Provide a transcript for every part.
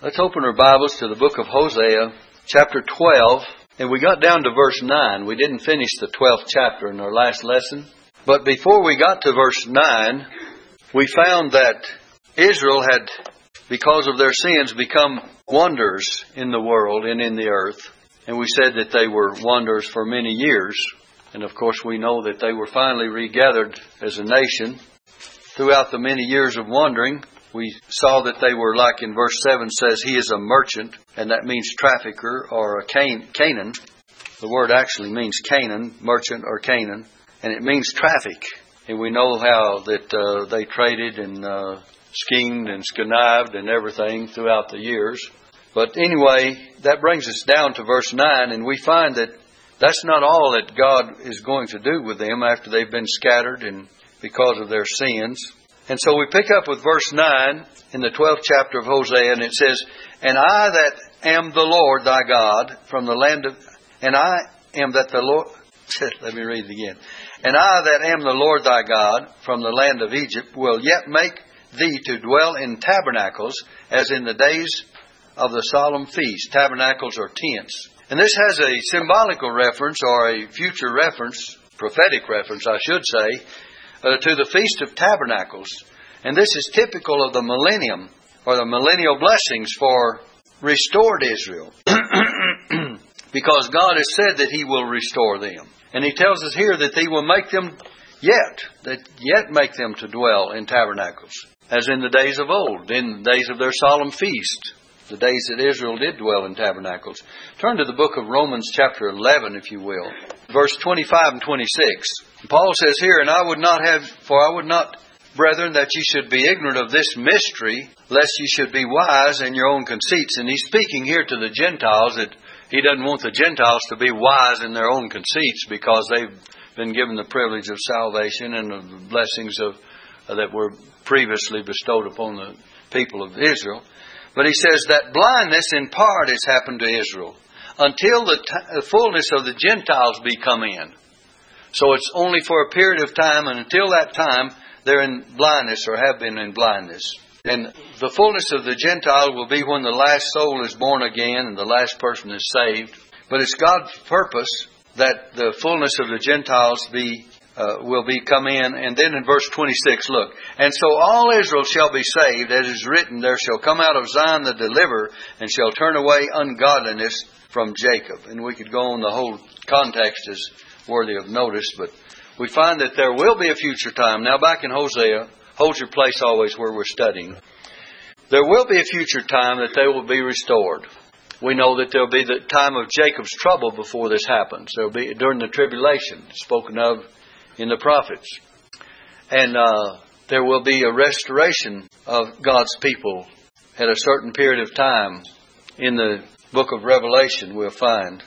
Let's open our Bibles to the book of Hosea, chapter 12, and we got down to verse 9. We didn't finish the 12th chapter in our last lesson, but before we got to verse 9, we found that Israel had, because of their sins, become wanderers in the world and in the earth. And we said that they were wanderers for many years. And of course, we know that they were finally regathered as a nation. Throughout the many years of wandering, we saw that they were like in verse 7 says, He is a merchant, and that means trafficker or a Can- Canaan. The word actually means Canaan, merchant or Canaan, and it means traffic. And we know how that uh, they traded and uh, schemed and connived and everything throughout the years. But anyway, that brings us down to verse 9, and we find that that's not all that God is going to do with them after they've been scattered and because of their sins. And so we pick up with verse 9 in the 12th chapter of Hosea, and it says, And I that am the Lord thy God from the land of, and I am that the Lord, let me read it again. And I that am the Lord thy God from the land of Egypt will yet make thee to dwell in tabernacles as in the days of the solemn feast. Tabernacles or tents. And this has a symbolical reference or a future reference, prophetic reference, I should say, uh, to the Feast of Tabernacles. And this is typical of the millennium, or the millennial blessings for restored Israel. because God has said that He will restore them. And He tells us here that He will make them yet, that yet make them to dwell in tabernacles, as in the days of old, in the days of their solemn feast, the days that Israel did dwell in tabernacles. Turn to the book of Romans, chapter 11, if you will, verse 25 and 26. Paul says here, And I would not have, for I would not, brethren, that ye should be ignorant of this mystery, lest ye should be wise in your own conceits. And he's speaking here to the Gentiles that he doesn't want the Gentiles to be wise in their own conceits because they've been given the privilege of salvation and the blessings of uh, that were previously bestowed upon the people of Israel. But he says that blindness in part has happened to Israel until the, t- the fullness of the Gentiles be come in. So it's only for a period of time, and until that time, they're in blindness or have been in blindness. And the fullness of the Gentile will be when the last soul is born again and the last person is saved. But it's God's purpose that the fullness of the Gentiles be uh, will be come in. And then in verse 26, look, and so all Israel shall be saved, as is written, there shall come out of Zion the deliverer, and shall turn away ungodliness from Jacob. And we could go on the whole context is worthy of notice, but we find that there will be a future time. Now back in Hosea, hold your place always where we're studying. There will be a future time that they will be restored. We know that there'll be the time of Jacob's trouble before this happens. There'll be during the tribulation spoken of in the prophets. And uh, there will be a restoration of God's people at a certain period of time in the book of Revelation, we'll find.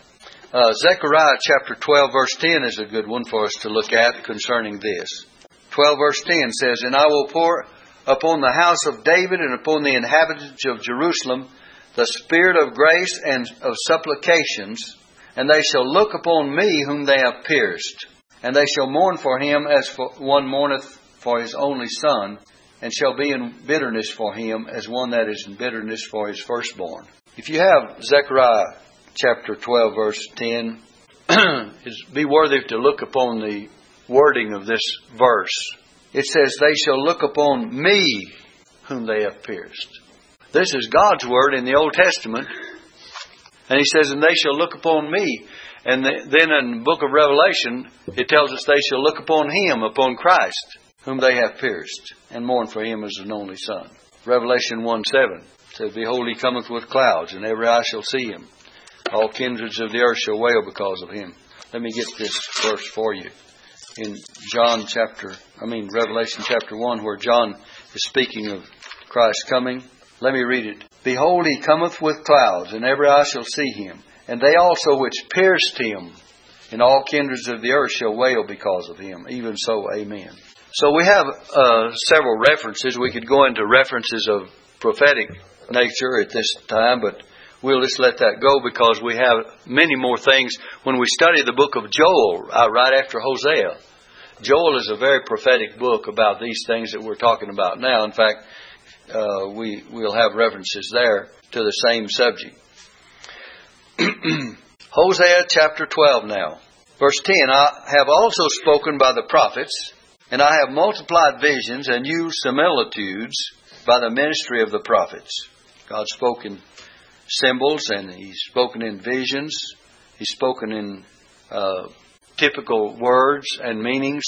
Uh, Zechariah chapter 12, verse 10 is a good one for us to look at concerning this. 12, verse 10 says, And I will pour upon the house of David and upon the inhabitants of Jerusalem the spirit of grace and of supplications, and they shall look upon me whom they have pierced and they shall mourn for him as for one mourneth for his only son, and shall be in bitterness for him as one that is in bitterness for his firstborn. If you have Zechariah chapter 12, verse 10, be worthy to look upon the wording of this verse. It says, They shall look upon me whom they have pierced. This is God's word in the Old Testament. And he says, And they shall look upon me. And then in the book of Revelation, it tells us they shall look upon him, upon Christ, whom they have pierced, and mourn for him as an only son. Revelation 1 7 says, Behold, he cometh with clouds, and every eye shall see him. All kindreds of the earth shall wail because of him. Let me get this verse for you. In John chapter, I mean Revelation chapter 1, where John is speaking of Christ coming. Let me read it. Behold, he cometh with clouds, and every eye shall see him and they also which pierced him, and all kindreds of the earth shall wail because of him. Even so, amen. So we have uh, several references. We could go into references of prophetic nature at this time, but we'll just let that go because we have many more things. When we study the book of Joel, uh, right after Hosea, Joel is a very prophetic book about these things that we're talking about now. In fact, uh, we we'll have references there to the same subject. Hosea chapter 12 now. Verse 10 I have also spoken by the prophets, and I have multiplied visions and used similitudes by the ministry of the prophets. God spoke in symbols and He's spoken in visions. He's spoken in uh, typical words and meanings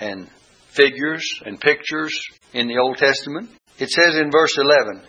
and figures and pictures in the Old Testament. It says in verse 11,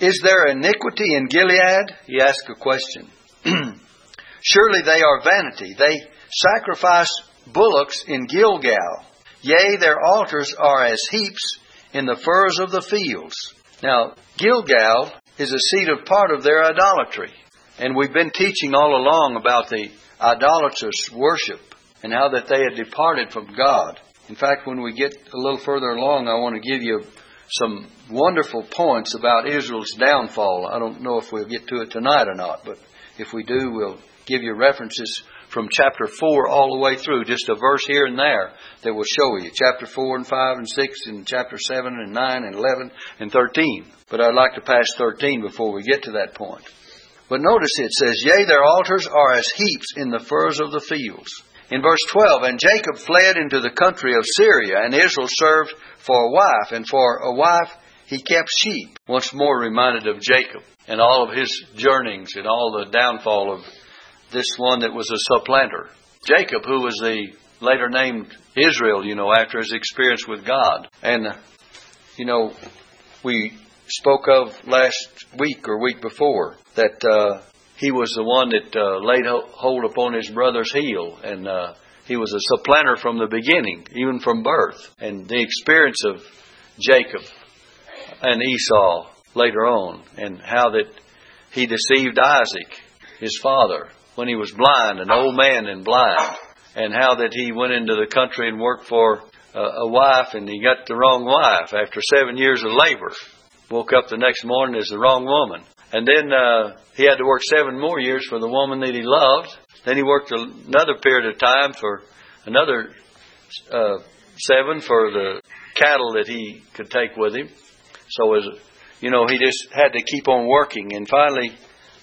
Is there iniquity in Gilead? He asks a question. Surely they are vanity. They sacrifice bullocks in Gilgal. Yea, their altars are as heaps in the furrows of the fields. Now, Gilgal is a seat of part of their idolatry. And we've been teaching all along about the idolatrous worship and how that they had departed from God. In fact, when we get a little further along, I want to give you some wonderful points about Israel's downfall. I don't know if we'll get to it tonight or not, but if we do, we'll give you references from chapter 4 all the way through, just a verse here and there that will show you. Chapter 4 and 5 and 6 and chapter 7 and 9 and 11 and 13. But I'd like to pass 13 before we get to that point. But notice it says, Yea, their altars are as heaps in the furrows of the fields. In verse 12, And Jacob fled into the country of Syria, and Israel served for a wife, and for a wife he kept sheep. Once more reminded of Jacob and all of his journeyings and all the downfall of this one that was a supplanter. Jacob, who was the later named Israel, you know, after his experience with God. And, you know, we spoke of last week or week before that uh, he was the one that uh, laid hold upon his brother's heel, and uh, he was a supplanter from the beginning, even from birth. And the experience of Jacob and Esau later on, and how that he deceived Isaac, his father, when he was blind, an old man and blind, and how that he went into the country and worked for a, wife and he got the wrong wife after seven years of labor. Woke up the next morning as the wrong woman. And then uh, he had to work seven more years for the woman that he loved. Then he worked another period of time for another uh, seven for the cattle that he could take with him. So as you know, he just had to keep on working. And finally,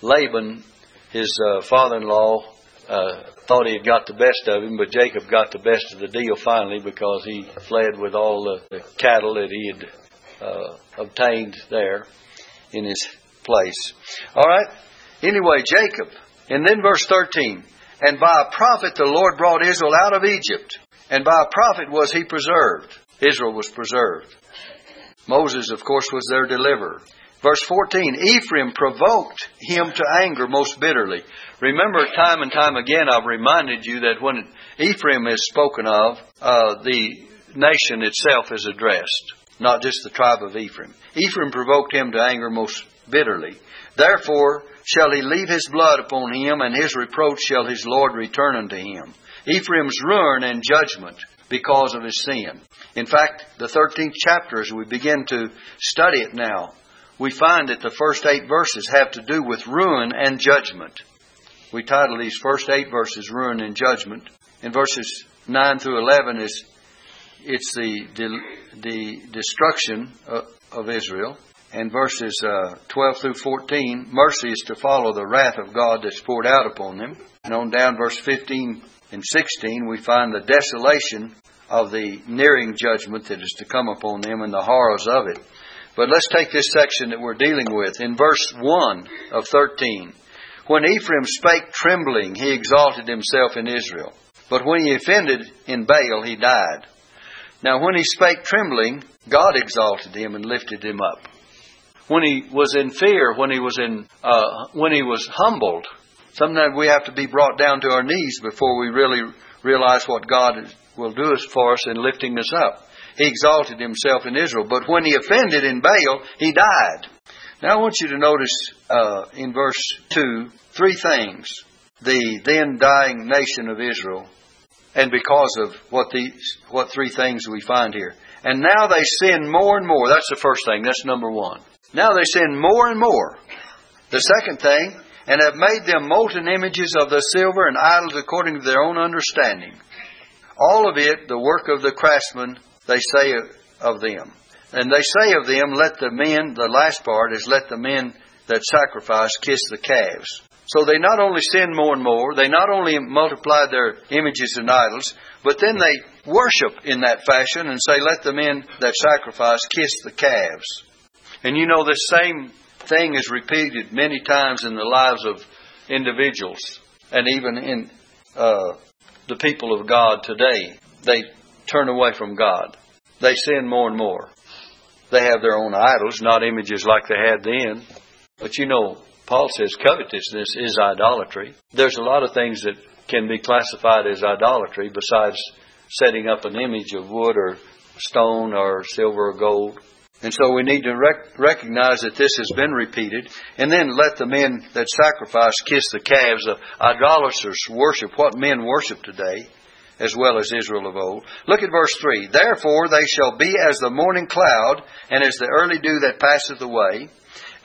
Laban his uh, father-in-law uh, thought he had got the best of him, but Jacob got the best of the deal finally because he fled with all the, the cattle that he had uh, obtained there in his place. All right. Anyway, Jacob, and then verse thirteen. And by a prophet the Lord brought Israel out of Egypt, and by a prophet was he preserved. Israel was preserved. Moses, of course, was their deliverer. Verse 14, Ephraim provoked him to anger most bitterly. Remember, time and time again, I've reminded you that when Ephraim is spoken of, uh, the nation itself is addressed, not just the tribe of Ephraim. Ephraim provoked him to anger most bitterly. Therefore shall he leave his blood upon him, and his reproach shall his Lord return unto him. Ephraim's ruin and judgment because of his sin. In fact, the 13th chapter, as we begin to study it now, we find that the first eight verses have to do with ruin and judgment. We title these first eight verses Ruin and Judgment. In verses 9 through 11 is it's the, the destruction of Israel. And verses uh, 12 through 14, mercy is to follow the wrath of God that's poured out upon them. And on down verse 15 and 16, we find the desolation of the nearing judgment that is to come upon them and the horrors of it. But let's take this section that we're dealing with. In verse 1 of 13, when Ephraim spake trembling, he exalted himself in Israel. But when he offended in Baal, he died. Now, when he spake trembling, God exalted him and lifted him up. When he was in fear, when he was in, uh, when he was humbled, sometimes we have to be brought down to our knees before we really realize what God will do us for us in lifting us up he exalted himself in Israel. But when he offended in Baal, he died. Now I want you to notice uh, in verse 2 three things. The then dying nation of Israel, and because of what these, what three things we find here. And now they sin more and more. That's the first thing. That's number one. Now they sin more and more. The second thing, and have made them molten images of the silver and idols according to their own understanding. All of it the work of the craftsman they say of them. And they say of them, let the men, the last part is let the men that sacrifice kiss the calves. So they not only sin more and more, they not only multiply their images and idols, but then they worship in that fashion and say, let the men that sacrifice kiss the calves. And you know, this same thing is repeated many times in the lives of individuals and even in uh, the people of God today. They turn away from God. They sin more and more. They have their own idols, not images like they had then. But you know, Paul says covetousness is idolatry. There's a lot of things that can be classified as idolatry besides setting up an image of wood or stone or silver or gold. And so we need to rec- recognize that this has been repeated, and then let the men that sacrifice kiss the calves. The idolaters worship what men worship today, as well as Israel of old. Look at verse 3. Therefore they shall be as the morning cloud, and as the early dew that passeth away,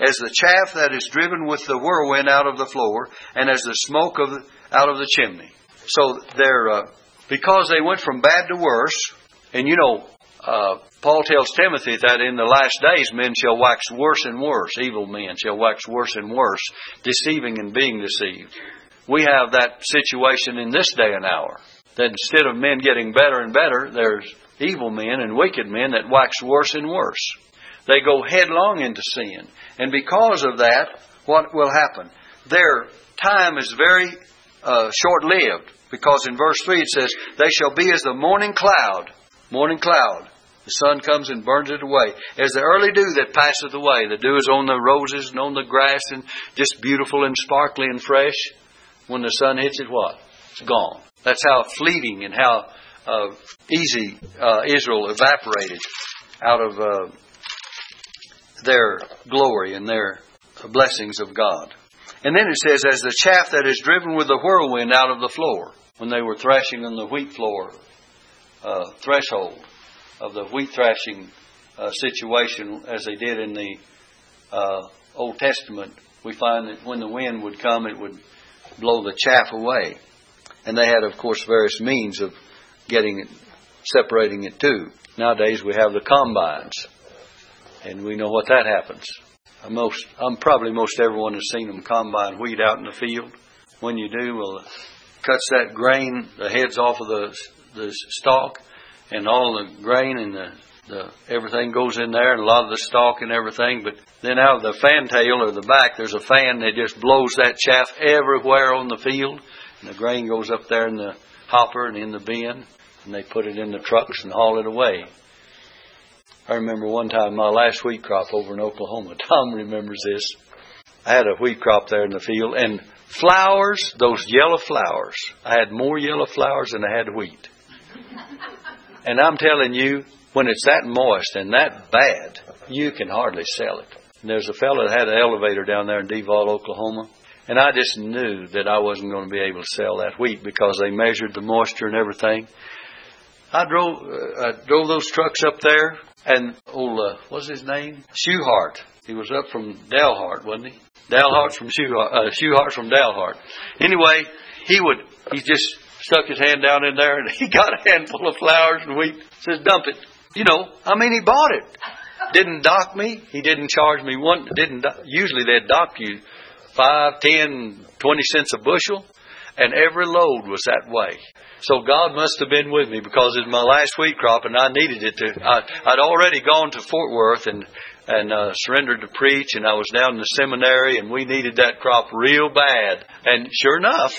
as the chaff that is driven with the whirlwind out of the floor, and as the smoke of out of the chimney. So they're, uh, because they went from bad to worse, and you know, uh, Paul tells Timothy that in the last days men shall wax worse and worse, evil men shall wax worse and worse, deceiving and being deceived. We have that situation in this day and hour. That instead of men getting better and better, there's evil men and wicked men that wax worse and worse. They go headlong into sin. And because of that, what will happen? Their time is very uh, short lived. Because in verse 3 it says, They shall be as the morning cloud. Morning cloud. The sun comes and burns it away. As the early dew that passeth away. The dew is on the roses and on the grass and just beautiful and sparkly and fresh. When the sun hits it, what? It's gone. That's how fleeting and how uh, easy uh, Israel evaporated out of uh, their glory and their blessings of God. And then it says, as the chaff that is driven with the whirlwind out of the floor, when they were thrashing on the wheat floor uh, threshold of the wheat thrashing uh, situation, as they did in the uh, Old Testament, we find that when the wind would come, it would blow the chaff away. And they had, of course, various means of getting it, separating it too. Nowadays we have the combines, and we know what that happens. Most, I'm probably most everyone has seen them combine wheat out in the field. When you do, well, cuts that grain, the heads off of the the stalk, and all the grain and the the everything goes in there, and a lot of the stalk and everything. But then out of the fantail or the back, there's a fan that just blows that chaff everywhere on the field, and the grain goes up there in the hopper and in the bin, and they put it in the trucks and haul it away. I remember one time my last wheat crop over in Oklahoma. Tom remembers this. I had a wheat crop there in the field, and flowers, those yellow flowers, I had more yellow flowers than I had wheat. And I'm telling you, when it's that moist and that bad, you can hardly sell it. And there's a fellow that had an elevator down there in Devol, Oklahoma, and I just knew that I wasn't going to be able to sell that wheat because they measured the moisture and everything. I drove, uh, I drove those trucks up there, and old, uh, what's his name? Shoehart. He was up from Dalhart, wasn't he? Dalhart's from Shoehart, uh, Shoehart's from Dalhart. Anyway, he would, he just stuck his hand down in there and he got a handful of flowers and wheat. Says, dump it. You know, I mean, he bought it. Didn't dock me. He didn't charge me one. Didn't usually they'd dock you five, ten, twenty cents a bushel, and every load was that way. So God must have been with me because it's my last wheat crop, and I needed it to. I, I'd already gone to Fort Worth and and uh, surrendered to preach, and I was down in the seminary, and we needed that crop real bad. And sure enough,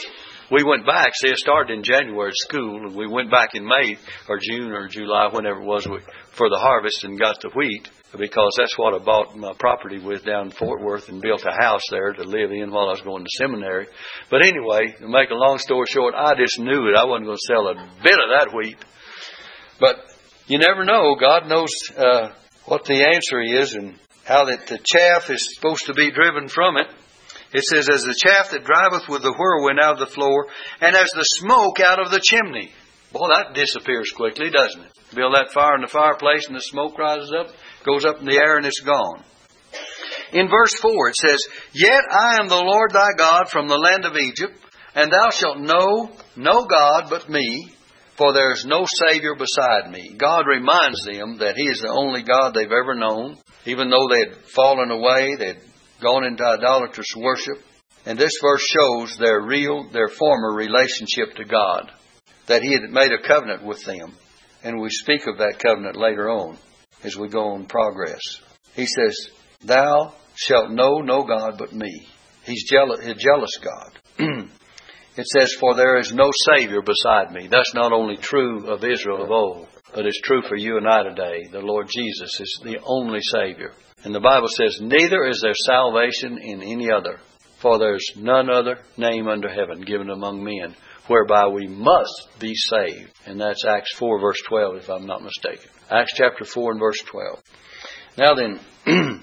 we went back. See, it started in January school, and we went back in May or June or July, whenever it was, for the harvest and got the wheat because that's what I bought my property with down in Fort Worth and built a house there to live in while I was going to seminary. But anyway, to make a long story short, I just knew it. I wasn't going to sell a bit of that wheat. But you never know. God knows uh, what the answer is and how that the chaff is supposed to be driven from it. It says, as the chaff that driveth with the whirlwind out of the floor, and as the smoke out of the chimney. Boy, that disappears quickly, doesn't it? Build that fire in the fireplace and the smoke rises up, goes up in the air, and it's gone. In verse 4 it says, Yet I am the Lord thy God from the land of Egypt, and thou shalt know no God but me, for there is no Savior beside me. God reminds them that He is the only God they've ever known, even though they had fallen away, they'd gone into idolatrous worship. And this verse shows their real, their former relationship to God, that He had made a covenant with them. And we speak of that covenant later on as we go on progress. He says, Thou shalt know no God but me. He's jealous, a jealous God. it says, For there is no Savior beside me. That's not only true of Israel of old, but it's true for you and I today. The Lord Jesus is the only Savior. And the Bible says, Neither is there salvation in any other, for there's none other name under heaven given among men whereby we must be saved. And that's Acts 4, verse 12, if I'm not mistaken. Acts chapter 4 and verse 12. Now then,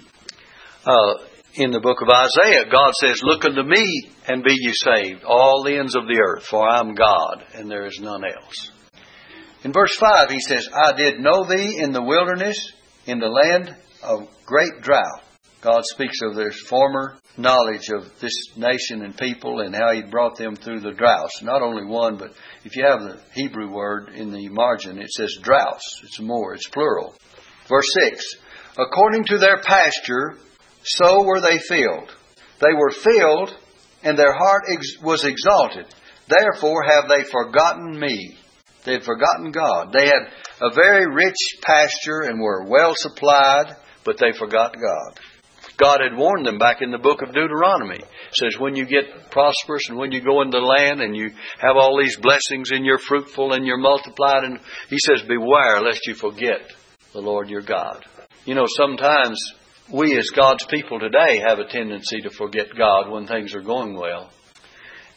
uh, in the book of Isaiah, God says, Look unto me and be ye saved, all the ends of the earth, for I'm God, and there is none else. In verse 5, he says, I did know thee in the wilderness, in the land of great drought. God speaks of their former knowledge of this nation and people and how He brought them through the droughts. Not only one, but if you have the Hebrew word in the margin, it says droughts. It's more, it's plural. Verse 6 According to their pasture, so were they filled. They were filled, and their heart ex- was exalted. Therefore have they forgotten me. They had forgotten God. They had a very rich pasture and were well supplied, but they forgot God. God had warned them back in the book of Deuteronomy. It says, when you get prosperous and when you go into the land and you have all these blessings and you're fruitful and you're multiplied, and He says, beware lest you forget the Lord your God. You know, sometimes we as God's people today have a tendency to forget God when things are going well.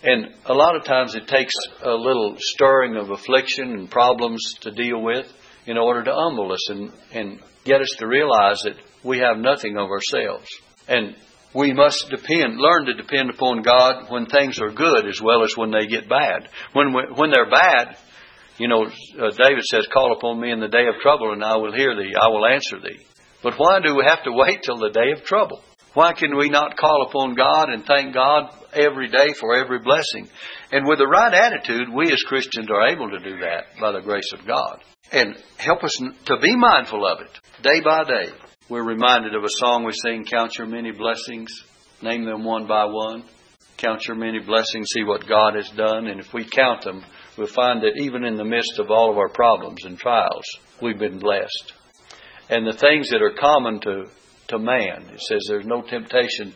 And a lot of times it takes a little stirring of affliction and problems to deal with in order to humble us and, and get us to realize that we have nothing of ourselves. And we must depend, learn to depend upon God when things are good as well as when they get bad. When, when they're bad, you know, uh, David says, Call upon me in the day of trouble and I will hear thee, I will answer thee. But why do we have to wait till the day of trouble? Why can we not call upon God and thank God every day for every blessing? And with the right attitude, we as Christians are able to do that by the grace of God. And help us to be mindful of it day by day. We're reminded of a song we sing, Count Your Many Blessings, name them one by one. Count your many blessings, see what God has done, and if we count them, we'll find that even in the midst of all of our problems and trials, we've been blessed. And the things that are common to, to man, it says there's no temptation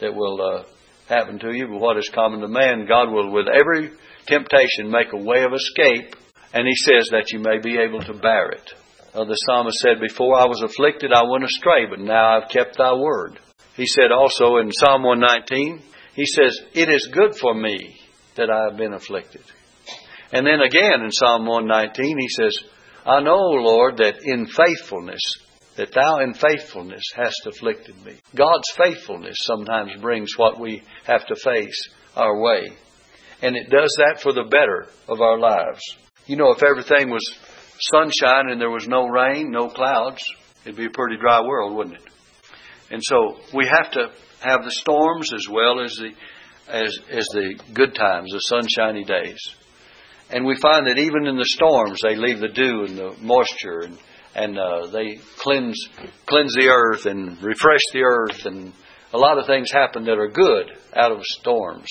that will uh, happen to you, but what is common to man, God will with every temptation make a way of escape, and He says that you may be able to bear it. Uh, the psalmist said, Before I was afflicted, I went astray, but now I've kept thy word. He said also in Psalm 119, he says, It is good for me that I have been afflicted. And then again in Psalm 119, he says, I know, Lord, that in faithfulness, that thou in faithfulness hast afflicted me. God's faithfulness sometimes brings what we have to face our way. And it does that for the better of our lives. You know, if everything was sunshine and there was no rain, no clouds, it'd be a pretty dry world, wouldn't it? And so we have to have the storms as well as the as as the good times, the sunshiny days. And we find that even in the storms, they leave the dew and the moisture, and and uh, they cleanse cleanse the earth and refresh the earth, and a lot of things happen that are good out of storms.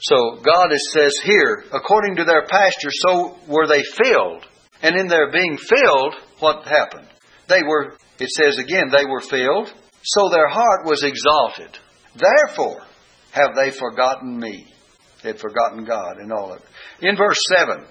So God says here, according to their pasture, so were they filled. And in their being filled, what happened? They were, it says again, they were filled, so their heart was exalted. Therefore have they forgotten me. They had forgotten God and all of it. In verse 7,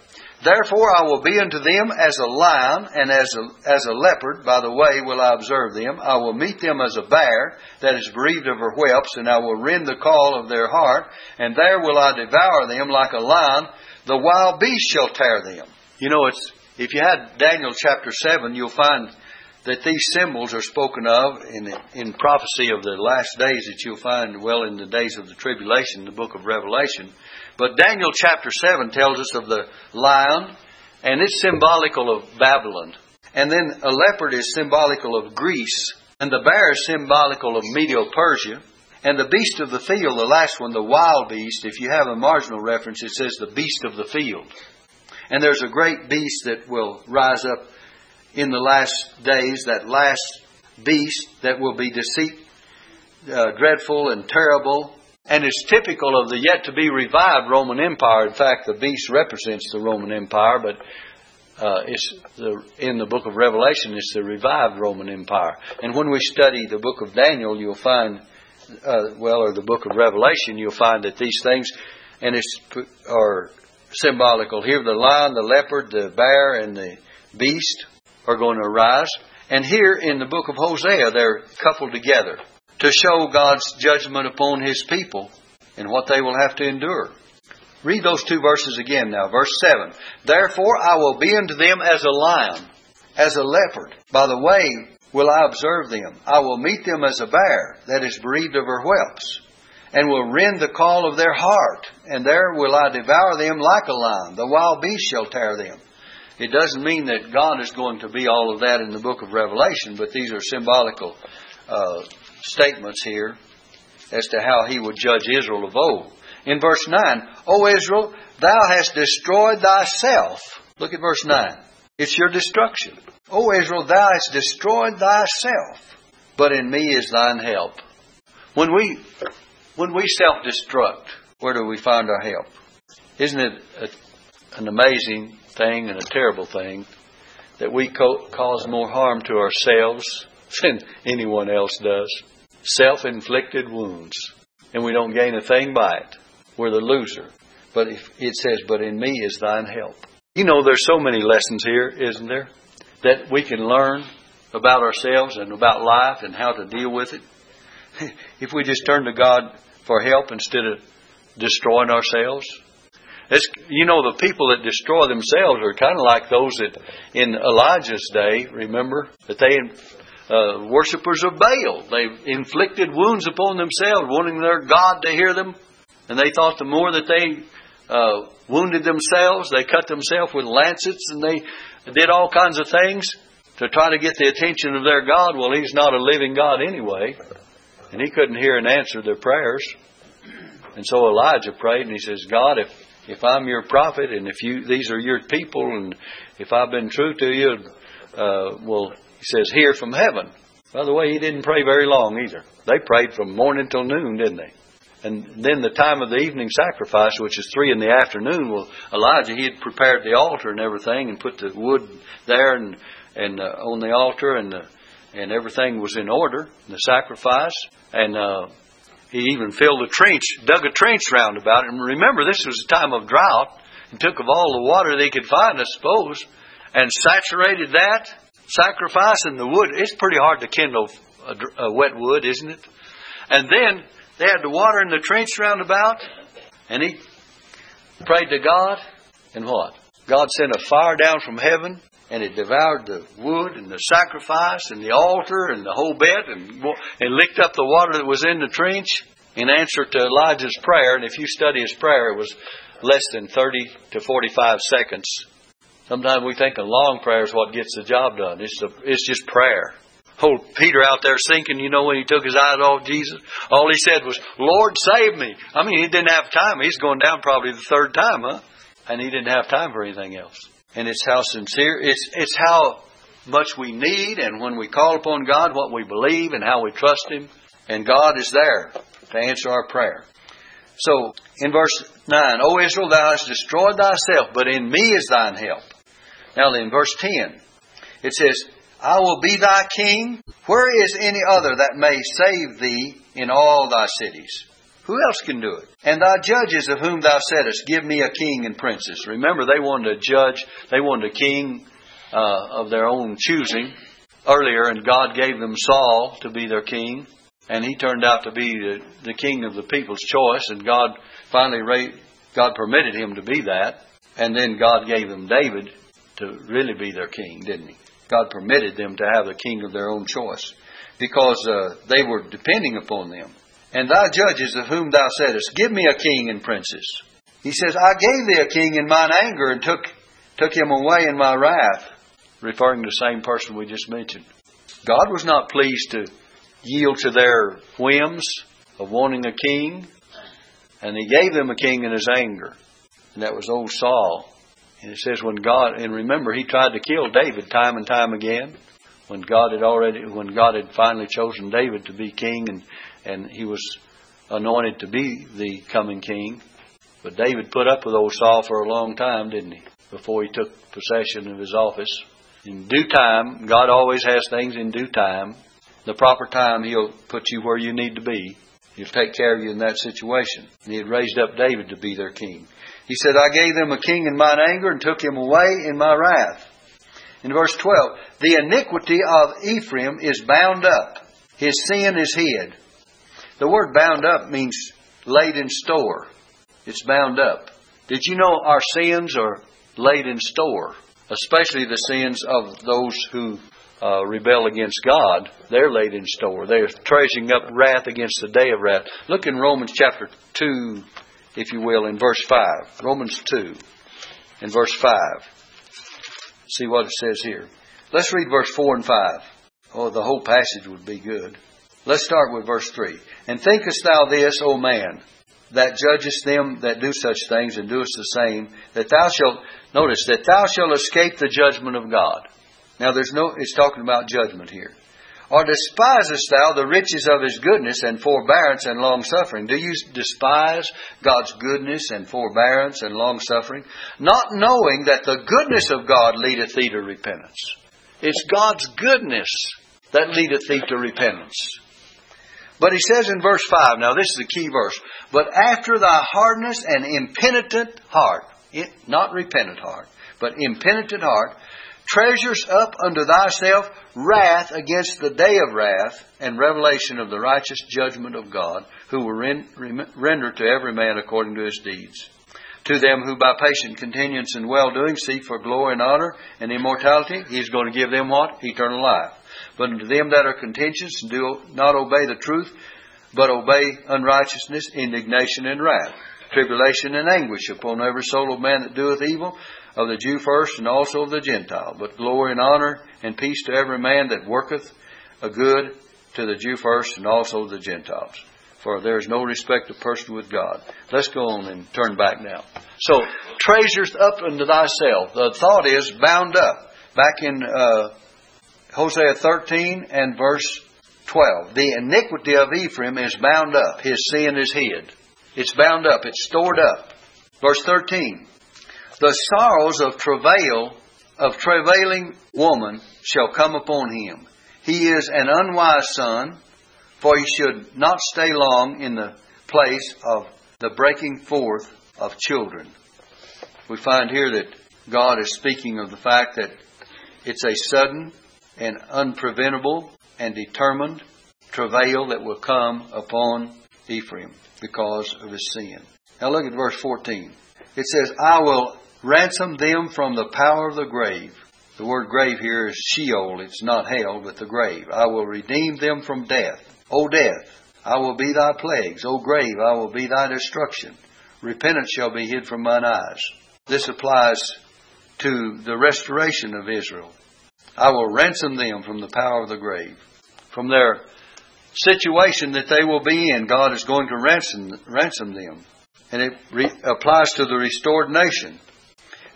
Therefore I will be unto them as a lion and as a, as a leopard. By the way will I observe them. I will meet them as a bear that is bereaved of her whelps, and I will rend the caul of their heart, and there will I devour them like a lion. The wild beast shall tear them. You know, it's if you had Daniel chapter seven, you'll find that these symbols are spoken of in in prophecy of the last days that you'll find well in the days of the tribulation, the book of Revelation but Daniel chapter 7 tells us of the lion, and it's symbolical of Babylon. And then a leopard is symbolical of Greece, and the bear is symbolical of Medo Persia. And the beast of the field, the last one, the wild beast, if you have a marginal reference, it says the beast of the field. And there's a great beast that will rise up in the last days, that last beast that will be deceit, uh, dreadful and terrible. And it's typical of the yet to be revived Roman Empire. In fact, the beast represents the Roman Empire, but uh, it's the, in the book of Revelation, it's the revived Roman Empire. And when we study the book of Daniel, you'll find, uh, well, or the book of Revelation, you'll find that these things, and it's are symbolical here: the lion, the leopard, the bear, and the beast are going to arise. And here in the book of Hosea, they're coupled together to show God's judgment upon His people and what they will have to endure. Read those two verses again now. Verse 7. Therefore I will be unto them as a lion, as a leopard. By the way will I observe them. I will meet them as a bear that is bereaved of her whelps, and will rend the caul of their heart. And there will I devour them like a lion. The wild beast shall tear them. It doesn't mean that God is going to be all of that in the book of Revelation, but these are symbolical uh, statements here as to how he would judge Israel of old. In verse 9, O Israel, thou hast destroyed thyself. Look at verse 9. It's your destruction. O Israel, thou hast destroyed thyself, but in me is thine help. When we, when we self-destruct, where do we find our help? Isn't it a, an amazing thing and a terrible thing that we co- cause more harm to ourselves than anyone else does? Self-inflicted wounds. And we don't gain a thing by it. We're the loser. But it says, But in me is thine help. You know, there's so many lessons here, isn't there? That we can learn about ourselves and about life and how to deal with it. if we just turn to God for help instead of destroying ourselves. It's, you know, the people that destroy themselves are kind of like those that in Elijah's day, remember, that they uh, worshippers of Baal. They inflicted wounds upon themselves, wanting their God to hear them and they thought the more that they uh, wounded themselves, they cut themselves with lancets, and they did all kinds of things to try to get the attention of their God. Well, He's not a living God anyway, and He couldn't hear and answer their prayers. And so Elijah prayed, and he says, God, if if I'm your prophet, and if you these are your people, and if I've been true to you, uh, well, he says, hear from heaven. By the way, he didn't pray very long either. They prayed from morning till noon, didn't they? And then the time of the evening sacrifice, which is three in the afternoon, well, Elijah he had prepared the altar and everything, and put the wood there and and uh, on the altar, and uh, and everything was in order. The sacrifice, and uh, he even filled a trench, dug a trench round about it. And remember, this was a time of drought, and took of all the water they could find, I suppose, and saturated that sacrifice in the wood. It's pretty hard to kindle a, a wet wood, isn't it? And then they had the water in the trench round about, and he prayed to God, and what? God sent a fire down from heaven, and it devoured the wood and the sacrifice and the altar and the whole bit, and, and licked up the water that was in the trench in answer to Elijah's prayer. And if you study his prayer, it was less than 30 to 45 seconds. Sometimes we think a long prayer is what gets the job done. It's, it's just prayer old Peter out there sinking, you know, when he took his eyes off Jesus, all he said was, Lord, save me. I mean, he didn't have time. He's going down probably the third time, huh? And he didn't have time for anything else. And it's how sincere, it's, it's how much we need, and when we call upon God, what we believe and how we trust Him. And God is there to answer our prayer. So, in verse 9, O Israel, thou hast destroyed thyself, but in me is thine help. Now, in verse 10, it says, I will be thy king. Where is any other that may save thee in all thy cities? Who else can do it? And thy judges of whom thou saidst, Give me a king and princes. Remember, they wanted a judge, they wanted a king uh, of their own choosing earlier, and God gave them Saul to be their king, and he turned out to be the, the king of the people's choice, and God finally, God permitted him to be that, and then God gave them David to really be their king, didn't he? God permitted them to have a king of their own choice because uh, they were depending upon them. And thy judges of whom thou saidst, Give me a king and princes. He says, I gave thee a king in mine anger and took, took him away in my wrath, referring to the same person we just mentioned. God was not pleased to yield to their whims of wanting a king, and he gave them a king in his anger, and that was old Saul. And it says when God, and remember, he tried to kill David time and time again. When God had already, when God had finally chosen David to be king and, and he was anointed to be the coming king. But David put up with old Saul for a long time, didn't he? Before he took possession of his office. In due time, God always has things in due time. The proper time, He'll put you where you need to be. He'll take care of you in that situation. And He had raised up David to be their king. He said, I gave them a king in mine anger and took him away in my wrath. In verse 12, the iniquity of Ephraim is bound up. His sin is hid. The word bound up means laid in store. It's bound up. Did you know our sins are laid in store? Especially the sins of those who uh, rebel against God. They're laid in store. They're treasuring up wrath against the day of wrath. Look in Romans chapter 2, if you will, in verse 5. Romans 2, in verse 5. See what it says here. Let's read verse 4 and 5. Oh, the whole passage would be good. Let's start with verse 3. And thinkest thou this, O man, that judgest them that do such things and doest the same, that thou shalt, notice, that thou shalt escape the judgment of God. Now there's no, it's talking about judgment here. Or despisest thou the riches of his goodness and forbearance and long suffering? Do you despise God's goodness and forbearance and long suffering? Not knowing that the goodness of God leadeth thee to repentance. It's God's goodness that leadeth thee to repentance. But he says in verse 5, now this is the key verse, but after thy hardness and impenitent heart, not repentant heart, but impenitent heart, treasures up unto thyself wrath against the day of wrath and revelation of the righteous judgment of God, who will render to every man according to his deeds. To them who by patient continuance in well doing seek for glory and honor and immortality, he is going to give them what? Eternal life. But unto them that are contentious and do not obey the truth, but obey unrighteousness, indignation and wrath, tribulation and anguish upon every soul of man that doeth evil, of the Jew first and also of the Gentile. But glory and honor and peace to every man that worketh a good to the Jew first and also the Gentiles. For there is no respect of person with God. Let's go on and turn back now. So, treasures up unto thyself. The thought is bound up. Back in uh, Hosea 13 and verse 12. The iniquity of Ephraim is bound up. His sin is hid. It's bound up. It's stored up. Verse 13. The sorrows of travail, of travailing woman shall come upon him. He is an unwise son, for he should not stay long in the place of the breaking forth of children. We find here that God is speaking of the fact that it's a sudden and unpreventable and determined travail that will come upon Ephraim because of his sin. Now look at verse 14. It says, I will ransom them from the power of the grave. The word grave here is Sheol. It's not hell, but the grave. I will redeem them from death. O death, I will be thy plagues. O grave, I will be thy destruction. Repentance shall be hid from mine eyes. This applies to the restoration of Israel. I will ransom them from the power of the grave. From their situation that they will be in, God is going to ransom, ransom them. And it re- applies to the restored nation.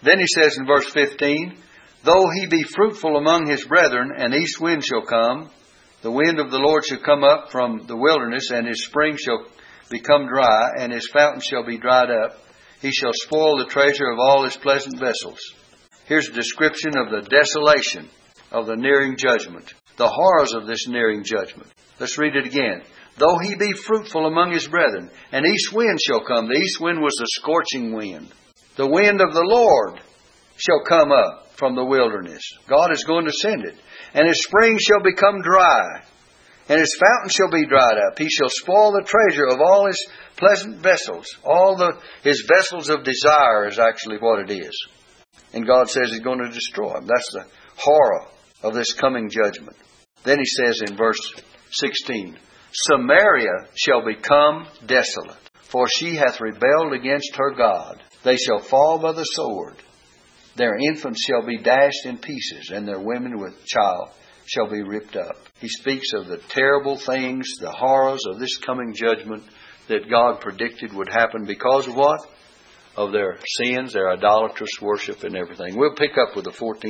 Then he says in verse 15, Though he be fruitful among his brethren, an east wind shall come, the wind of the Lord shall come up from the wilderness, and his spring shall become dry, and his fountain shall be dried up. He shall spoil the treasure of all his pleasant vessels. Here's a description of the desolation of the nearing judgment, the horrors of this nearing judgment. Let's read it again. Though he be fruitful among his brethren, an east wind shall come. The east wind was a scorching wind. The wind of the Lord shall come up from the wilderness. God is going to send it. And his spring shall become dry, and his fountain shall be dried up. He shall spoil the treasure of all his pleasant vessels. All the his vessels of desire is actually what it is. And God says he's going to destroy them. That's the horror of this coming judgment. Then he says in verse 16, Samaria shall become desolate, for she hath rebelled against her God. They shall fall by the sword. Their infants shall be dashed in pieces, and their women with child shall be ripped up. He speaks of the terrible things, the horrors of this coming judgment that God predicted would happen because of what? of their sins, their idolatrous worship, and everything. We'll pick up with the 14th